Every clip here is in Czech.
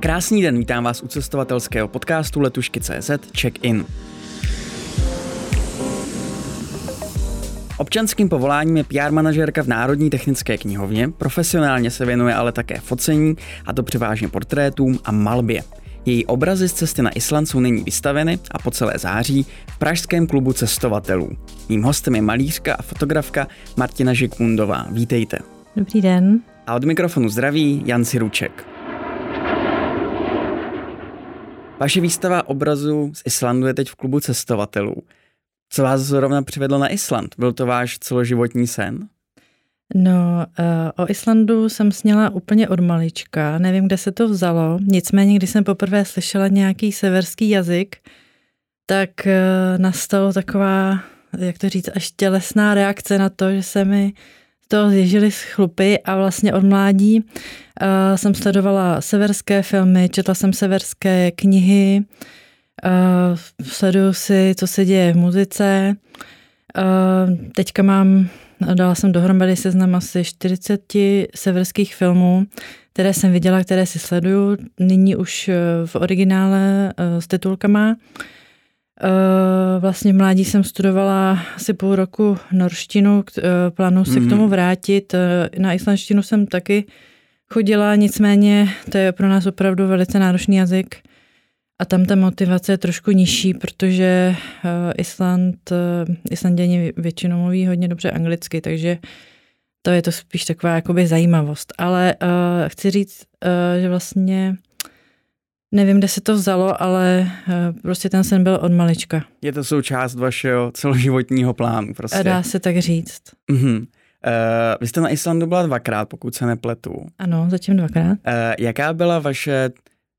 Krásný den, vítám vás u cestovatelského podcastu Letušky.cz Check-in. Občanským povoláním je PR manažérka v Národní technické knihovně, profesionálně se věnuje ale také focení, a to převážně portrétům a malbě. Její obrazy z cesty na Island jsou nyní vystaveny a po celé září v Pražském klubu cestovatelů. Mým hostem je malířka a fotografka Martina Žikmundová. Vítejte. Dobrý den. A od mikrofonu zdraví Jan Siruček. Vaše výstava obrazu z Islandu je teď v klubu cestovatelů. Co vás zrovna přivedlo na Island? Byl to váš celoživotní sen? No, eh, o Islandu jsem sněla úplně od malička, nevím, kde se to vzalo, nicméně, když jsem poprvé slyšela nějaký severský jazyk, tak eh, nastalo taková, jak to říct, až tělesná reakce na to, že se mi to zježily chlupy a vlastně od mládí uh, jsem sledovala severské filmy, četla jsem severské knihy, uh, sleduju si, co se děje v muzice. Uh, teďka mám, dala jsem dohromady seznam asi 40 severských filmů, které jsem viděla, které si sleduju, nyní už v originále uh, s titulkama. Uh, vlastně v mládí jsem studovala asi půl roku norštinu, uh, plánuji se mm. k tomu vrátit. Uh, na islandštinu jsem taky chodila, nicméně to je pro nás opravdu velice náročný jazyk a tam ta motivace je trošku nižší, protože Island, Islanděni většinou mluví hodně dobře anglicky, takže to je to spíš taková jakoby zajímavost. Ale uh, chci říct, uh, že vlastně Nevím, kde se to vzalo, ale eh, prostě ten sen byl od malička. Je to součást vašeho celoživotního plánu, prostě. Dá se tak říct. Mm-hmm. Uh, vy jste na Islandu byla dvakrát, pokud se nepletu. Ano, zatím dvakrát. Uh, jaká byla vaše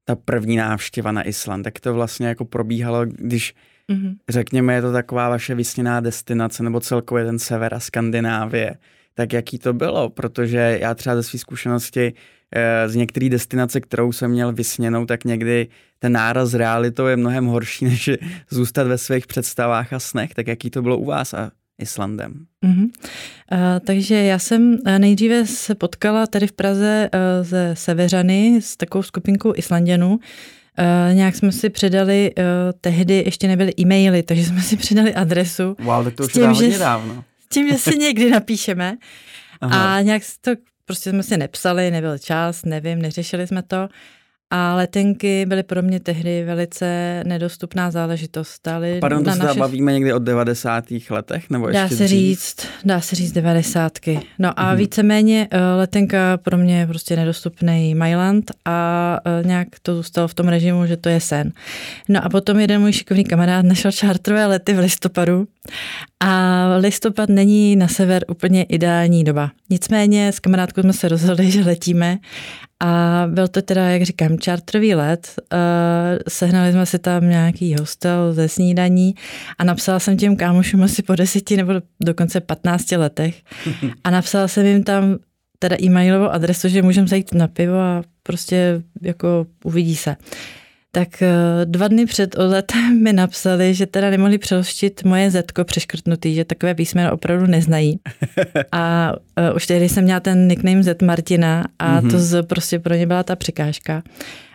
ta první návštěva na Island? Jak to vlastně jako probíhalo, když mm-hmm. řekněme, je to taková vaše vysněná destinace, nebo celkově ten sever a Skandinávie, tak jaký to bylo? Protože já třeba ze své zkušenosti z některé destinace, kterou jsem měl vysněnou, tak někdy ten náraz s realitou je mnohem horší, než zůstat ve svých představách a snech. Tak jaký to bylo u vás a Islandem? Uh-huh. Uh, takže já jsem eh, nejdříve se potkala tady v Praze uh, ze Severany s takovou skupinkou Islanděnů, Uh, nějak jsme si předali, uh, tehdy ještě nebyly e-maily, takže jsme si předali adresu. Wow, tak to už je hodně dávno. S tím, že si někdy napíšeme. Aha. A nějak to prostě jsme si nepsali, nebyl čas, nevím, neřešili jsme to. A letenky byly pro mě tehdy velice nedostupná záležitost. Ale Pardon, to se naše... bavíme někdy od 90. letech? Nebo ještě dá se říct, dá se říct 90. No a hmm. víceméně uh, letenka pro mě je prostě nedostupný Mailand a uh, nějak to zůstalo v tom režimu, že to je sen. No a potom jeden můj šikovný kamarád našel čártrové lety v listopadu a listopad není na sever úplně ideální doba. Nicméně s kamarádkou jsme se rozhodli, že letíme a byl to teda, jak říkám, čartrový let. Uh, sehnali jsme si tam nějaký hostel ze snídaní a napsala jsem těm kámošům asi po deseti nebo dokonce 15 letech a napsala jsem jim tam teda e-mailovou adresu, že můžeme zajít na pivo a prostě jako uvidí se tak eh, dva dny před odletem mi napsali, že teda nemohli přeložit moje zetko přeškrtnutý, že takové písmeno opravdu neznají. A uh, už tehdy jsem měla ten nickname Z Martina a mm-hmm. to z, prostě pro ně byla ta překážka.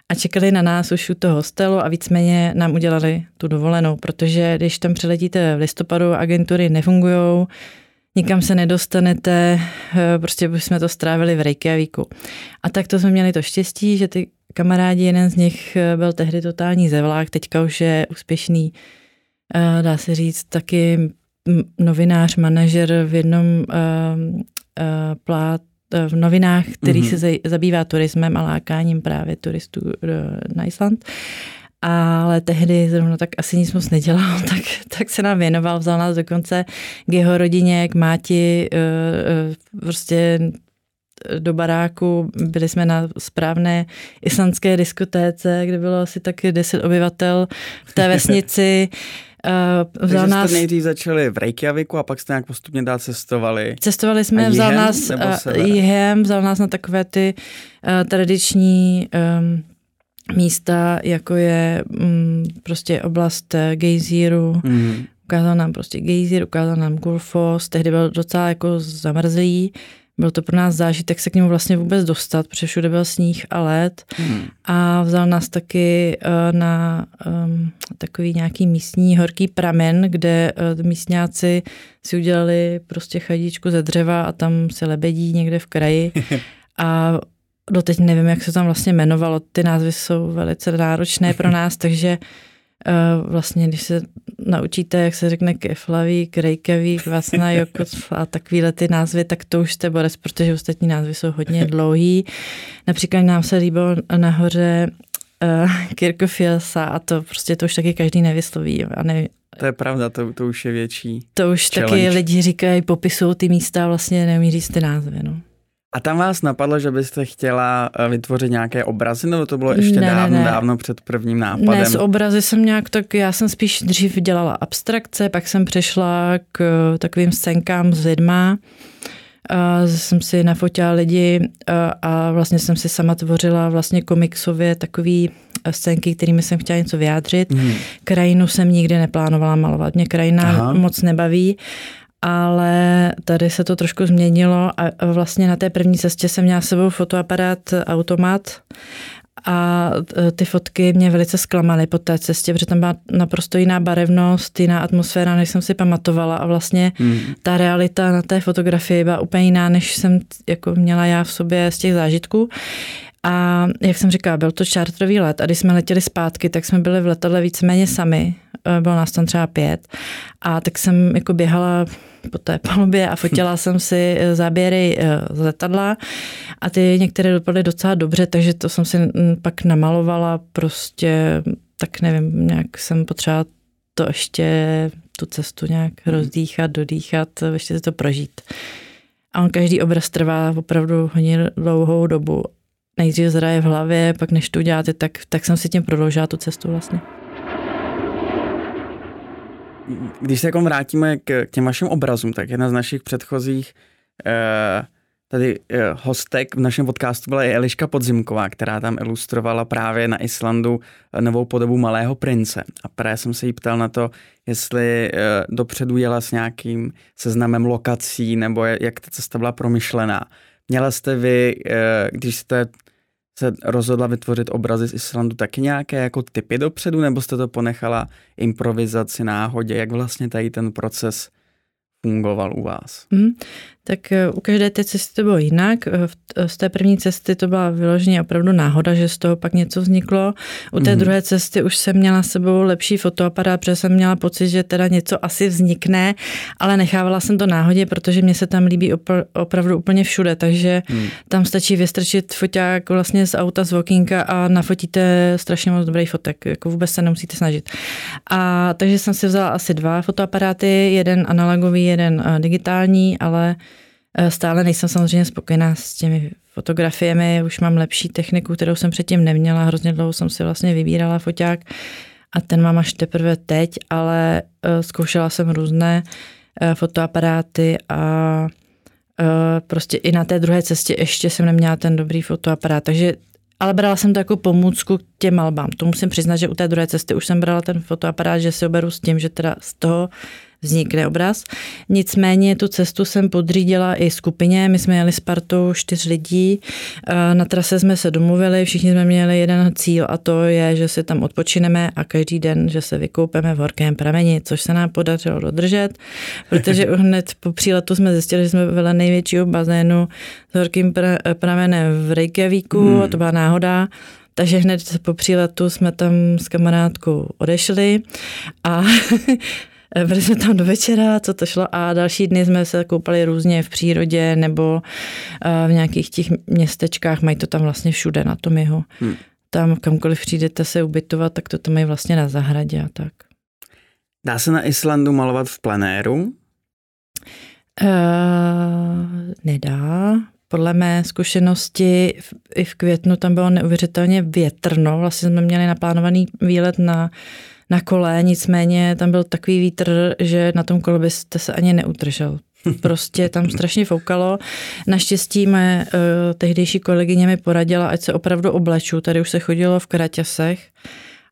A čekali na nás už u toho hostelu a víceméně nám udělali tu dovolenou, protože když tam přiletíte v listopadu, agentury nefungují, nikam se nedostanete, eh, prostě jsme to strávili v Reykjavíku. A tak to jsme měli to štěstí, že ty kamarádi, jeden z nich eh, byl tehdy totální zevlák, teďka už je úspěšný, eh, dá se říct, taky novinář, manažer v jednom uh, plát, v novinách, který mm-hmm. se zabývá turismem a lákáním právě turistů na Island. Ale tehdy zrovna tak asi nic moc nedělal, tak, tak se nám věnoval, vzal nás dokonce k jeho rodině, k máti, prostě do baráku, byli jsme na správné islandské diskotéce, kde bylo asi taky 10 obyvatel v té vesnici. Uh, vzal Takže nás... jste nejdřív začali v Reykjaviku a pak jste nějak postupně dál cestovali? Cestovali jsme, vzal nás uh, jihem, vzal nás na takové ty uh, tradiční um, místa, jako je um, prostě oblast gejzíru, mm. ukázal nám prostě gejzír, ukázal nám Gulfos, tehdy byl docela jako zamrzlý, byl to pro nás zážitek se k němu vlastně vůbec dostat, protože všude byl sníh a led. Hmm. a vzal nás taky uh, na um, takový nějaký místní horký pramen, kde uh, místňáci si udělali prostě chadičku ze dřeva a tam se lebedí někde v kraji. A doteď nevím, jak se tam vlastně jmenovalo, ty názvy jsou velice náročné pro nás, takže uh, vlastně, když se naučíte, jak se řekne Keflavík, Reykjavík, Vasna, Jokot a takovýhle ty názvy, tak to už jste borec, protože ostatní názvy jsou hodně dlouhý. Například nám se líbilo nahoře uh, Kirkofilsa a to prostě to už taky každý nevysloví. A ne, to je pravda, to, to už je větší To už challenge. taky lidi říkají, popisují ty místa a vlastně neumí říct ty názvy. No. A tam vás napadlo, že byste chtěla eh, vytvořit nějaké obrazy, nebo to bylo ještě ne, dávno, ne. dávno před prvním nápadem? Ne, z obrazy jsem nějak tak, já jsem spíš dřív dělala abstrakce, pak jsem přešla k eh, takovým scénkám s lidma, a jsem si nafotila lidi a, a vlastně jsem si sama tvořila vlastně komiksově takový eh, scénky, kterými jsem chtěla něco vyjádřit. Hmm. Krajinu jsem nikdy neplánovala malovat. Mě krajina Aha. moc nebaví ale tady se to trošku změnilo a vlastně na té první cestě jsem měla s sebou fotoaparát automat a e, ty fotky mě velice zklamaly po té cestě, protože tam byla naprosto jiná barevnost, jiná atmosféra, než jsem si pamatovala a vlastně hmm. ta realita na té fotografii byla úplně jiná, než jsem jako měla já v sobě z těch zážitků. A jak jsem říkala, byl to čártrový let a když jsme letěli zpátky, tak jsme byli v letadle víceméně sami. E, bylo nás tam třeba pět. A tak jsem jako běhala po té palubě a fotila jsem si e, záběry z letadla a ty některé dopadly docela dobře, takže to jsem si pak namalovala prostě, tak nevím, nějak jsem potřeba to ještě tu cestu nějak hmm. rozdýchat, dodýchat, ještě si to prožít. A on každý obraz trvá opravdu hodně dlouhou dobu nejdřív zraje v hlavě, pak než to uděláte, tak, tak jsem si tím prodloužila tu cestu vlastně. Když se jako vrátíme k těm vašim obrazům, tak jedna z našich předchozích eh, tady eh, hostek v našem podcastu byla i Eliška Podzimková, která tam ilustrovala právě na Islandu novou podobu Malého prince. A právě jsem se jí ptal na to, jestli eh, dopředu jela s nějakým seznamem lokací, nebo jak ta cesta byla promyšlená. Měla jste vy, když jste se rozhodla vytvořit obrazy z Islandu taky nějaké jako typy dopředu, nebo jste to ponechala improvizaci, náhodě? Jak vlastně tady ten proces fungoval u vás? Mm, tak eh, u každé té cesty to bylo jinak. Eh, eh, z té první cesty to byla vyloženě opravdu náhoda, že z toho pak něco vzniklo. U té mm. druhé cesty už jsem měla s sebou lepší fotoaparát, protože jsem měla pocit, že teda něco asi vznikne, ale nechávala jsem to náhodě, protože mě se tam líbí opr- opravdu úplně všude, takže mm. tam stačí vystrčit foťák vlastně z auta z walkinga a nafotíte strašně moc dobrý fotek, jako vůbec se nemusíte snažit. A takže jsem si vzala asi dva fotoaparáty, jeden analogový, jeden digitální, ale stále nejsem samozřejmě spokojená s těmi fotografiemi, už mám lepší techniku, kterou jsem předtím neměla, hrozně dlouho jsem si vlastně vybírala foťák a ten mám až teprve teď, ale eh, zkoušela jsem různé eh, fotoaparáty a prostě i na té druhé cestě ještě jsem neměla ten dobrý fotoaparát, takže ale brala jsem to jako pomůcku k těm malbám. To musím přiznat, že u té druhé cesty už jsem brala ten fotoaparát, že si oberu s tím, že teda z toho vznikne obraz. Nicméně tu cestu jsem podřídila i skupině, my jsme jeli s partou čtyř lidí, na trase jsme se domluvili, všichni jsme měli jeden cíl a to je, že si tam odpočineme a každý den, že se vykoupeme v horkém prameni, což se nám podařilo dodržet, protože hned po příletu jsme zjistili, že jsme vedle největšího bazénu s horkým pramenem v Reykjavíku, hmm. a to byla náhoda, takže hned po příletu jsme tam s kamarádkou odešli a Eh, byli jsme tam do večera, co to šlo a další dny jsme se koupali různě v přírodě nebo eh, v nějakých těch městečkách, mají to tam vlastně všude na tom jeho. Hmm. Tam kamkoliv přijdete se ubytovat, tak to tam mají vlastně na zahradě a tak. Dá se na Islandu malovat v plenéru? Uh, nedá. Podle mé zkušenosti i v květnu tam bylo neuvěřitelně větrno. Vlastně jsme měli naplánovaný výlet na na kole, nicméně tam byl takový vítr, že na tom kole byste se ani neudržel. Prostě tam strašně foukalo. Naštěstí mé uh, tehdejší kolegyně mi poradila, ať se opravdu obleču. Tady už se chodilo v kraťasech,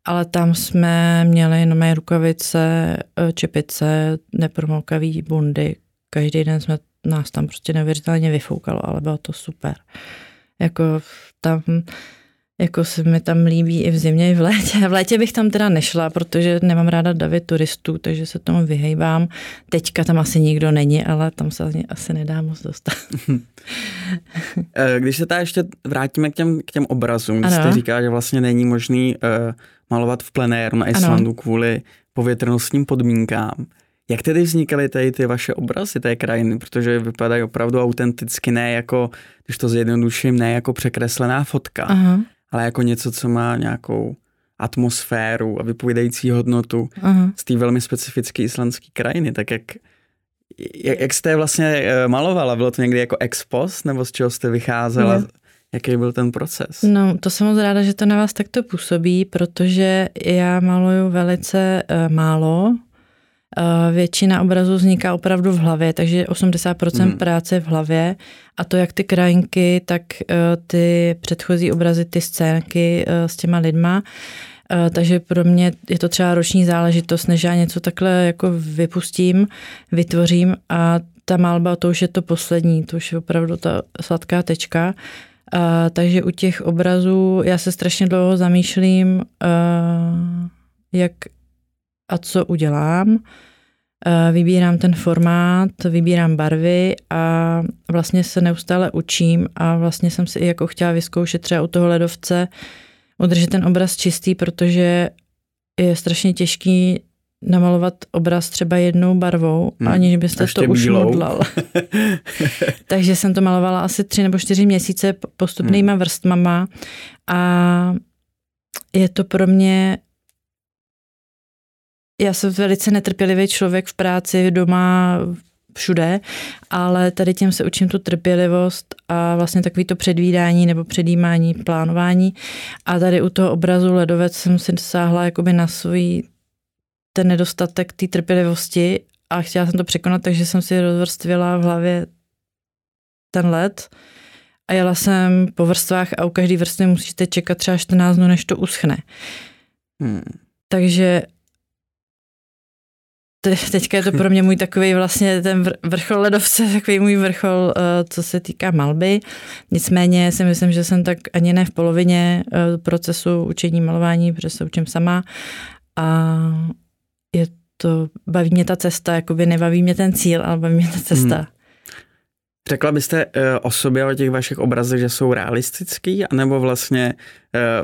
ale tam jsme měli jenom mé rukavice, eh, čepice, nepromokavý bundy. Každý den jsme nás tam prostě neuvěřitelně vyfoukalo, ale bylo to super. Jako tam jako se mi tam líbí i v zimě, i v létě. V létě bych tam teda nešla, protože nemám ráda davy turistů, takže se tomu vyhejbám. Teďka tam asi nikdo není, ale tam se asi nedá moc dostat. Eh, když se tady ještě vrátíme k těm, k těm obrazům, když jste říká, že vlastně není možný uh, malovat v plenéru na Islandu ano. kvůli povětrnostním podmínkám. Jak tedy vznikaly tady ty vaše obrazy té krajiny, protože vypadají opravdu autenticky, ne jako, když to zjednoduším, ne jako překreslená fotka, Aha ale jako něco, co má nějakou atmosféru a vypovídající hodnotu uh-huh. z té velmi specifické islandské krajiny, tak jak, jak, jak jste vlastně eh, malovala? Bylo to někdy jako ex post, nebo z čeho jste vycházela? Uh-huh. Jaký byl ten proces? No, to jsem moc ráda, že to na vás takto působí, protože já maluju velice uh, málo, většina obrazů vzniká opravdu v hlavě, takže 80% hmm. práce v hlavě a to jak ty krajinky, tak eh, ty předchozí obrazy, ty scénky eh, s těma lidma. Takže pro mě je to třeba roční záležitost, než já něco takhle jako vypustím, vytvořím a ta malba, to už je to poslední, to už je opravdu ta sladká tečka. A, takže u těch obrazů já se strašně dlouho zamýšlím, a, jak a co udělám. Eh, vybírám ten formát, vybírám barvy a vlastně se neustále učím a vlastně jsem si i jako chtěla vyzkoušet třeba u toho ledovce udržet ten obraz čistý, protože je strašně těžký namalovat obraz třeba jednou barvou, hmm, aniž byste to už modlal. Takže jsem to malovala asi tři nebo čtyři měsíce postupnýma hmm. vrstmama a je to pro mě já jsem velice netrpělivý člověk v práci, doma, všude, ale tady tím se učím tu trpělivost a vlastně takový to předvídání nebo předjímání, plánování. A tady u toho obrazu ledovec jsem si dosáhla jakoby na svůj ten nedostatek té trpělivosti a chtěla jsem to překonat, takže jsem si rozvrstvila v hlavě ten led a jela jsem po vrstvách a u každé vrstvy musíte čekat třeba 14 dnů, než to uschne. Hmm. Takže teďka je to pro mě můj takový vlastně ten vrchol ledovce, takový můj vrchol, eh, co se týká malby. Nicméně si myslím, že jsem tak ani ne v polovině eh, procesu učení malování, protože se učím sama a je to, baví mě ta cesta, jakoby nebaví mě ten cíl, ale baví mě ta cesta. Hmm. Řekla byste uh, o sobě, o těch vašich obrazech, že jsou realistický, anebo vlastně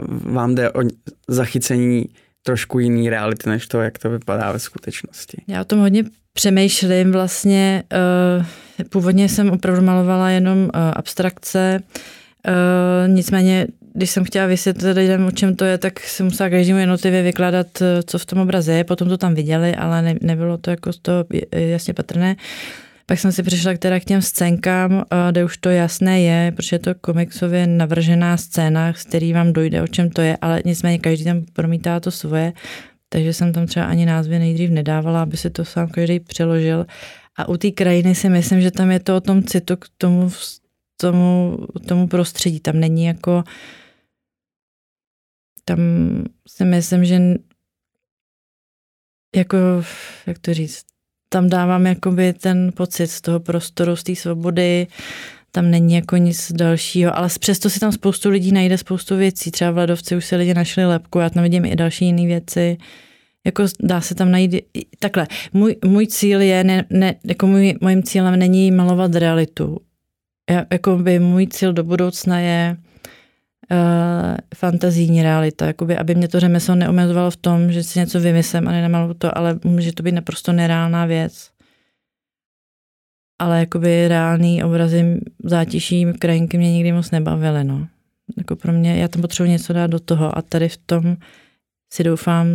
vám jde o zachycení trošku jiný reality, než to, jak to vypadá ve skutečnosti. Já o tom hodně přemýšlím vlastně. Uh, původně jsem opravdu malovala jenom uh, abstrakce, uh, nicméně když jsem chtěla vysvětlit lidem, o čem to je, tak jsem musela každému jednotlivě vykládat, co v tom obraze je. Potom to tam viděli, ale ne, nebylo to jako toho jasně patrné. Uh, pak jsem si přišla teda k těm scénkám, kde už to jasné je, protože je to komiksově navržená scéna, z který vám dojde, o čem to je, ale nicméně každý tam promítá to svoje, takže jsem tam třeba ani názvy nejdřív nedávala, aby si to sám každý přeložil. A u té krajiny si myslím, že tam je to o tom citu k tomu, tomu, tomu prostředí. Tam není jako tam si myslím, že jako, jak to říct, tam dávám jakoby ten pocit z toho prostoru, z té svobody, tam není jako nic dalšího, ale přesto si tam spoustu lidí najde spoustu věcí. Třeba v Ledovci už si lidi našli lepku, já tam vidím i další jiné věci. Jako dá se tam najít, takhle, můj, můj cíl je, ne, ne, jako můj, mojím cílem není malovat realitu. Já, jako by můj cíl do budoucna je uh, fantazijní realita, jakoby, aby mě to řemeslo neomezovalo v tom, že si něco vymyslím a nenamalu to, ale může to být naprosto nereálná věc. Ale jakoby reálný obrazy zátiší krajinky mě nikdy moc nebavily, no. Jako pro mě, já tam potřebuji něco dát do toho a tady v tom si doufám,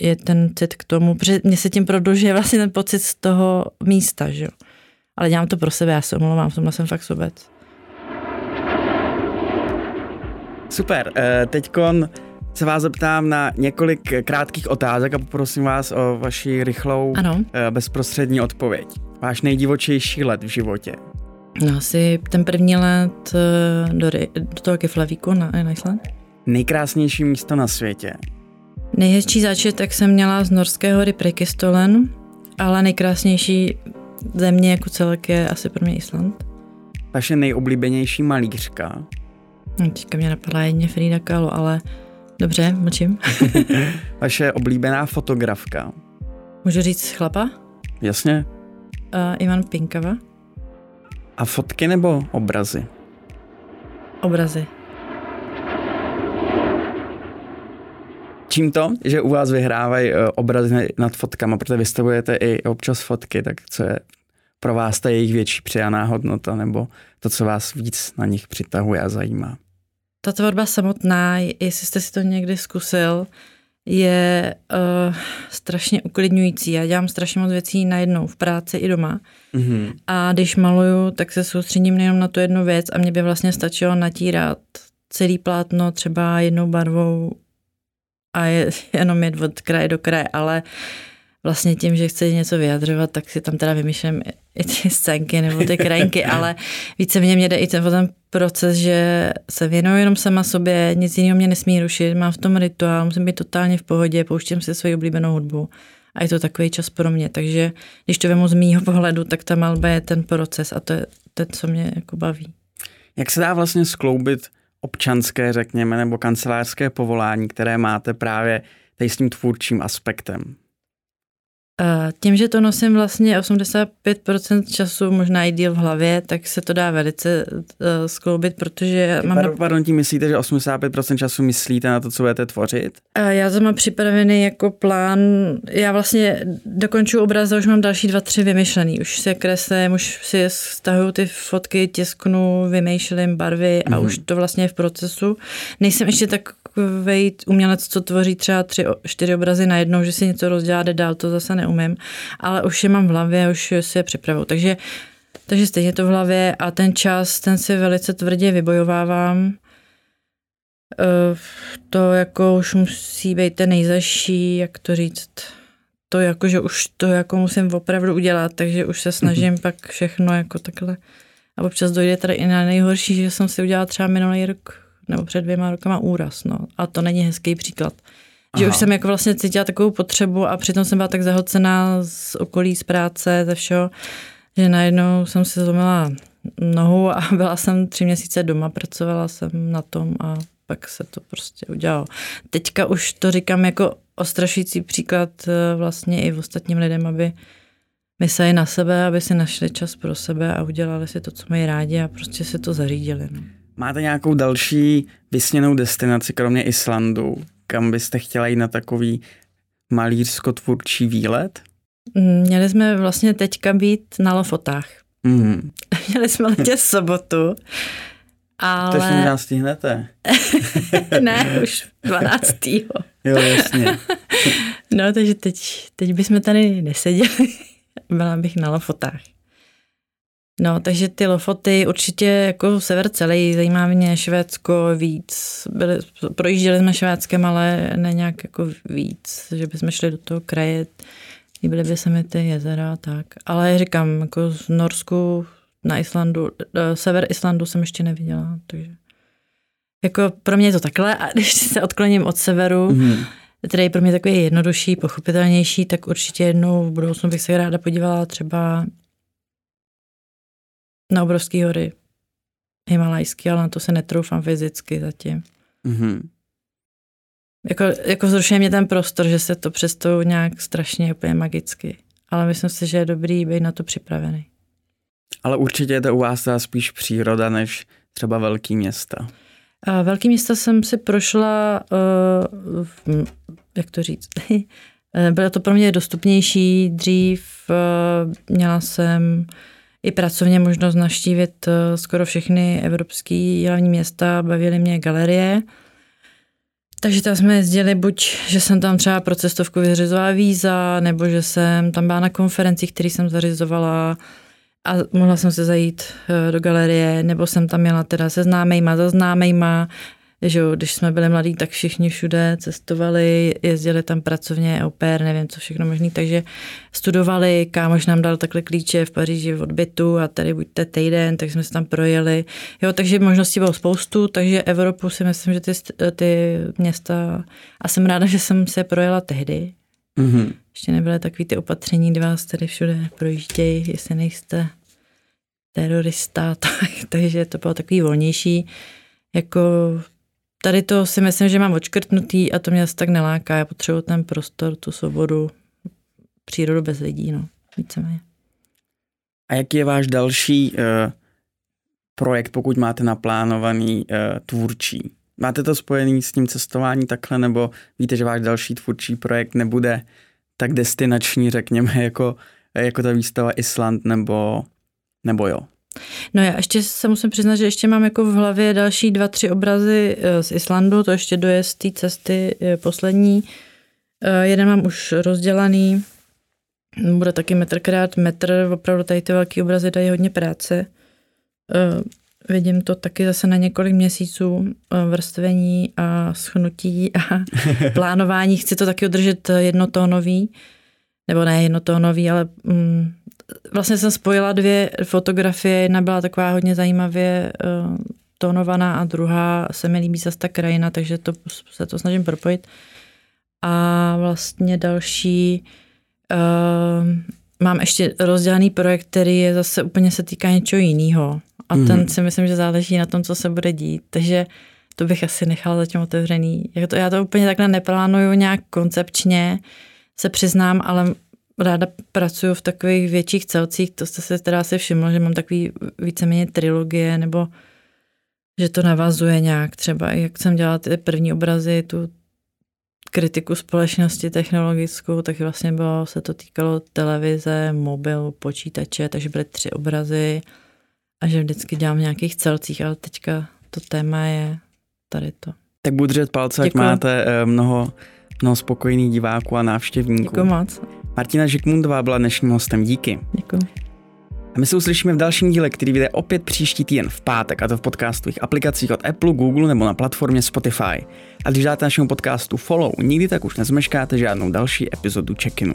je ten cit k tomu, protože mě se tím prodlužuje vlastně ten pocit z toho místa, že jo. Ale dělám to pro sebe, já se omlouvám, v tomhle jsem fakt sobec. Super, eh, teďkon se vás zeptám na několik krátkých otázek a poprosím vás o vaši rychlou, ano. Eh, bezprostřední odpověď. Váš nejdivočejší let v životě? No asi ten první let eh, do, do toho Keflavíku na, Island. Nejkrásnější místo na světě? Nejhezčí záčitek jsem měla z norského hory Prekistolen, ale nejkrásnější země jako celek je asi pro mě Island. Vaše nejoblíbenější malířka? No, teďka mě napadla jedně Frida Kahlo, ale dobře, mlčím. Vaše oblíbená fotografka? Můžu říct chlapa? Jasně. Uh, Ivan Pinkava. A fotky nebo obrazy? Obrazy. Čím to, že u vás vyhrávají eh, obrazy nad fotkama, protože vystavujete i občas fotky, tak co je pro vás ta jejich větší přijaná hodnota, nebo to, co vás víc na nich přitahuje a zajímá? Ta tvorba samotná, jestli jste si to někdy zkusil, je uh, strašně uklidňující. Já dělám strašně moc věcí najednou v práci i doma. Mm-hmm. A když maluju, tak se soustředím nejenom na tu jednu věc a mě by vlastně stačilo natírat celý plátno třeba jednou barvou a je, jenom jet od kraje do kraje, ale vlastně tím, že chci něco vyjadřovat, tak si tam teda vymýšlím i ty scénky nebo ty krajinky, ale více mě mě jde i ten, ten proces, že se věnuju jenom sama sobě, nic jiného mě nesmí rušit, mám v tom rituál, musím být totálně v pohodě, pouštím si svoji oblíbenou hudbu a je to takový čas pro mě, takže když to vemu z mýho pohledu, tak ta malba je ten proces a to je to, co mě jako baví. Jak se dá vlastně skloubit občanské, řekněme, nebo kancelářské povolání, které máte právě tady s tím tvůrčím aspektem? Tím, že to nosím vlastně 85% času, možná i díl v hlavě, tak se to dá velice uh, skloubit, protože mám... Pardon, pardon, tím myslíte, že 85% času myslíte na to, co budete tvořit? Já to mám připravený jako plán. Já vlastně dokonču obraz a už mám další dva, tři vymyšlený. Už se kreslím, už si stahuju ty fotky, tisknu, vymýšlím barvy a mm-hmm. už to vlastně je v procesu. Nejsem ještě tak takový umělec, co tvoří třeba tři, čtyři obrazy najednou, že si něco rozdělá, jde dál, to zase neumím, ale už je mám v hlavě, už si je připravu. Takže, takže stejně to v hlavě a ten čas, ten si velice tvrdě vybojovávám. Eh, to jako už musí být ten nejzaší, jak to říct, to jako, že už to jako musím opravdu udělat, takže už se snažím pak všechno jako takhle. A občas dojde tady i na nejhorší, že jsem si udělala třeba minulý rok nebo před dvěma rokama úraz, no. A to není hezký příklad. Že Aha. už jsem jako vlastně cítila takovou potřebu a přitom jsem byla tak zahlcená z okolí, z práce, ze všeho, že najednou jsem si zlomila nohu a byla jsem tři měsíce doma, pracovala jsem na tom a pak se to prostě udělalo. Teďka už to říkám jako ostrašující příklad eh, vlastně i v ostatním lidem, aby mysleli na sebe, aby si našli čas pro sebe a udělali si to, co mají rádi a prostě si to zařídili. No. Máte nějakou další vysněnou destinaci, kromě Islandu, kam byste chtěla jít na takový malířsko-tvůrčí výlet? Měli jsme vlastně teďka být na Lofotách. Mm. Měli jsme letět sobotu, ale... To ještě možná stihnete. ne, už 12. jo, jasně. no, takže teď, teď bychom tady neseděli. Byla bych na Lofotách. No, takže ty lofoty určitě jako sever celý, zajímá mě Švédsko víc. Byli, projížděli jsme Švédskem, ale ne nějak jako víc, že bychom šli do toho kraje, líbily by se mi ty jezera a tak. Ale říkám, jako z Norsku na Islandu, eh, sever Islandu jsem ještě neviděla, takže jako pro mě je to takhle a když se odkloním od severu, mm-hmm. který je pro mě takový jednodušší, pochopitelnější, tak určitě jednou v budoucnu bych se ráda podívala třeba na obrovské hory himalajský, ale na to se netroufám fyzicky zatím. Mm-hmm. Jako, jako zrušuje mě ten prostor, že se to přestou nějak strašně úplně magicky. Ale myslím si, že je dobrý být na to připravený. Ale určitě je to u vás teda spíš příroda, než třeba velký města. A velký města jsem si prošla, uh, jak to říct, bylo to pro mě dostupnější dřív. Uh, měla jsem i pracovně možnost naštívit eh, skoro všechny evropské hlavní města, bavily mě galerie. Takže tam jsme jezdili buď, že jsem tam třeba pro cestovku vyřizovala víza, nebo že jsem tam byla na konferencích, které jsem zařizovala a mohla jsem se zajít eh, do galerie, nebo jsem tam měla teda se známejma, za známejma, že jo, když jsme byli mladí, tak všichni všude cestovali, jezdili tam pracovně, oper, nevím, co všechno možný, takže studovali, kámoš nám dal takhle klíče v Paříži v odbytu a tady buďte týden, tak jsme se tam projeli. Jo, takže možností bylo spoustu, takže Evropu si myslím, že ty, ty města, a jsem ráda, že jsem se projela tehdy, Mm-hmm. Ještě nebyly takový ty opatření, kdy vás tady všude projíždějí, jestli nejste terorista, tak, takže to bylo takový volnější. Jako tady to si myslím, že mám očkrtnutý a to mě asi tak neláká. Já potřebuji ten prostor, tu svobodu, přírodu bez lidí, no, víceméně. A jaký je váš další uh, projekt, pokud máte naplánovaný uh, tvůrčí? Máte to spojený s tím cestování takhle, nebo víte, že váš další tvůrčí projekt nebude tak destinační, řekněme, jako, jako ta výstava Island, nebo, nebo jo? No já ještě se musím přiznat, že ještě mám jako v hlavě další dva, tři obrazy eh, z Islandu, to ještě dojezd té cesty poslední. Jeden mám už rozdělaný, bude taky metr krát metr, opravdu tady ty velké obrazy dají hodně práce. Vidím to taky zase na několik měsíců vrstvení a schnutí a plánování. Chci to taky udržet jednotónový, nebo ne jednotónový, ale um, vlastně jsem spojila dvě fotografie. Jedna byla taková hodně zajímavě uh, tónovaná a druhá se mi líbí zase ta krajina, takže to, se to snažím propojit. A vlastně další Uh, mám ještě rozdělaný projekt, který je zase úplně se týká něčeho jiného. A mm. ten mhm. si myslím, že záleží na tom, co se bude dít. Takže to bych asi nechala zatím otevřený. Já to, já to úplně takhle neplánuju nějak koncepčně, se přiznám, ale ráda pracuju v takových větších celcích. To jste se teda asi všiml, že mám takový víceméně trilogie, nebo že to navazuje nějak třeba, jak jsem dělala ty první obrazy, tu kritiku společnosti technologickou, tak vlastně bylo, se to týkalo televize, mobilu, počítače, takže byly tři obrazy a že vždycky dělám v nějakých celcích, ale teďka to téma je tady to. Tak budu držet palce, ať máte eh, mnoho, mnoho spokojených diváků a návštěvníků. Děkuji moc. Martina Žikmundová byla dnešním hostem. Díky. Děkuji. A my se uslyšíme v dalším díle, který vyjde opět příští týden v pátek, a to v podcastových aplikacích od Apple, Google nebo na platformě Spotify. A když dáte našemu podcastu follow, nikdy tak už nezmeškáte žádnou další epizodu check-inu.